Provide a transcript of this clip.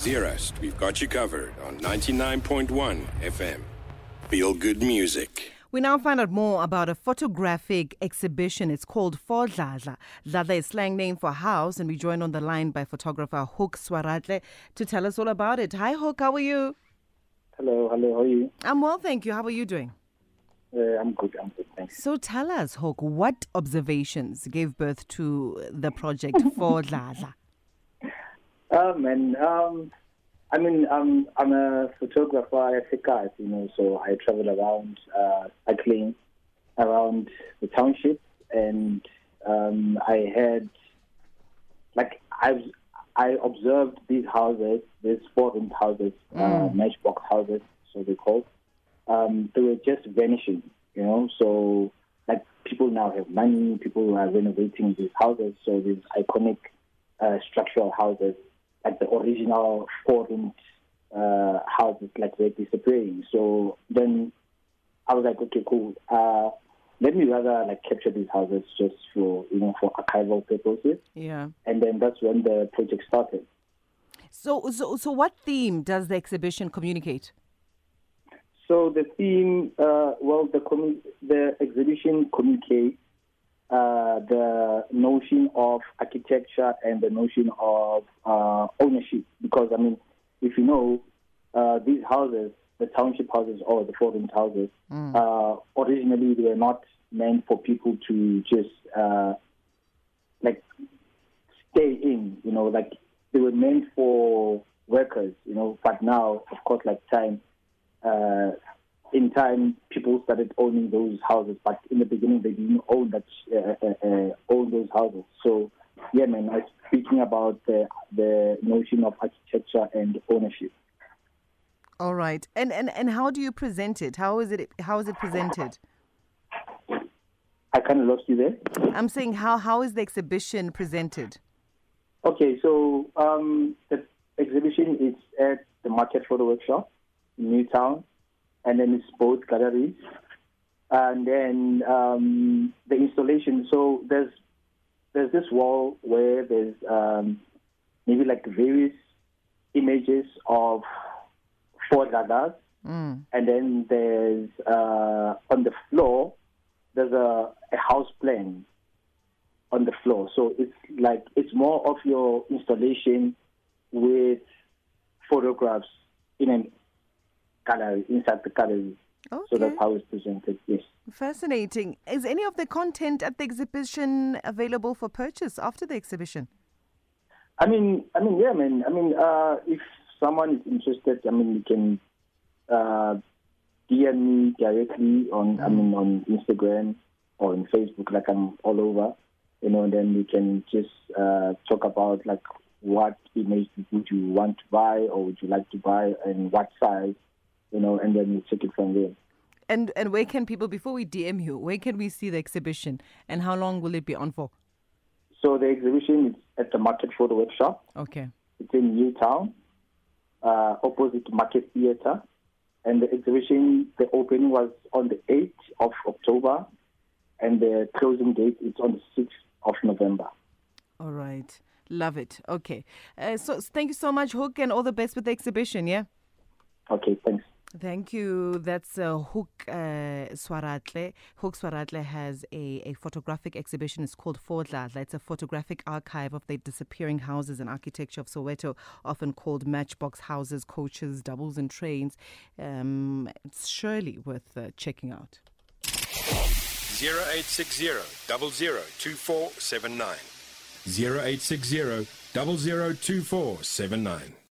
Zerast, we've got you covered on 99.1 FM. Feel good music. We now find out more about a photographic exhibition. It's called 4Dladla. Dladla is slang name for house, and we joined on the line by photographer Hoek Swaratlhe to tell us all about it. Hi, Hoek. How are you? Hello, hello. How are you? I'm well, thank you. How are you doing? Uh, I'm good. I'm good. Thanks. So tell us, Hoek, what observations gave birth to the project 4Dladla? Um, and um, I mean, um, I'm a photographer at Sekat, you know, so I travel around uh, cycling around the township, and um, I had like I've I observed these houses, these four-roomed houses, uh, matchbox houses, so they called. Um, they were just vanishing, you know. So like people now have money, people are renovating these houses, so these iconic uh, structural houses, like the original four-roomed uh, houses, like they're disappearing. So then I was like, okay, cool. Uh, let me rather like capture these houses just for you know for archival purposes, Yeah. and then that's when the project started. So, so, so what theme does the exhibition communicate? So the theme, uh, well, the commu- the exhibition communicates the notion of architecture and the notion of uh, ownership. Because I mean, if you know, uh, these houses, the township houses or the foreign houses, uh, originally they were not meant for people to just uh, like stay in. You know, like they were meant for workers. You know, but now, of course, like time uh, in time, people started owning those houses, but in the beginning, they didn't own that uh, uh, uh, own those houses. So, yeah, man, I'm speaking about the the notion of architecture and ownership. All right. And, and, and how do you present it? How is it, how is it presented? I kind of lost you there. I'm saying how, how is the exhibition presented? Okay, so um, the exhibition is at the Market Photo Workshop in Newtown, and then it's both galleries, and then um, the installation. So there's there's this wall where there's um, maybe like various images of four dadas, Mm. and then there's uh, on the floor there's a, a house plan on the floor. So it's like it's more of your installation with photographs in a gallery inside the gallery. So that's how it's presented. Yes. Fascinating. Is any of the content at the exhibition available for purchase after the exhibition? I mean, I mean, yeah, man. I mean, uh, if someone is interested, I mean, you can uh, DM me directly on, I mean, on Instagram or on Facebook. Like I'm all over, you know. And then we can just uh, talk about like what image would you want to buy or would you like to buy and what size, you know. And then we take it from there. And and where can people before we DM you, where can we see the exhibition and how long will it be on for? So the exhibition is at the Market Photo Workshop. Okay. It's in Newtown, uh, opposite Market Theatre. And the exhibition, the opening was on the 8th of October, and the closing date is on the 6th of November. All right. Love it. Okay. Uh, so thank you so much, Hoek, and all the best with the exhibition, yeah? Okay, thanks. Thank you. That's uh, Hoek uh, Swaratlhe. Hoek Swaratlhe has a, a photographic exhibition. It's called 4Dladla. It's a photographic archive of the disappearing houses and architecture of Soweto, often called matchbox houses, coaches, doubles, and trains. Um, it's surely worth uh, checking out. 0860 002479. 0860 002479.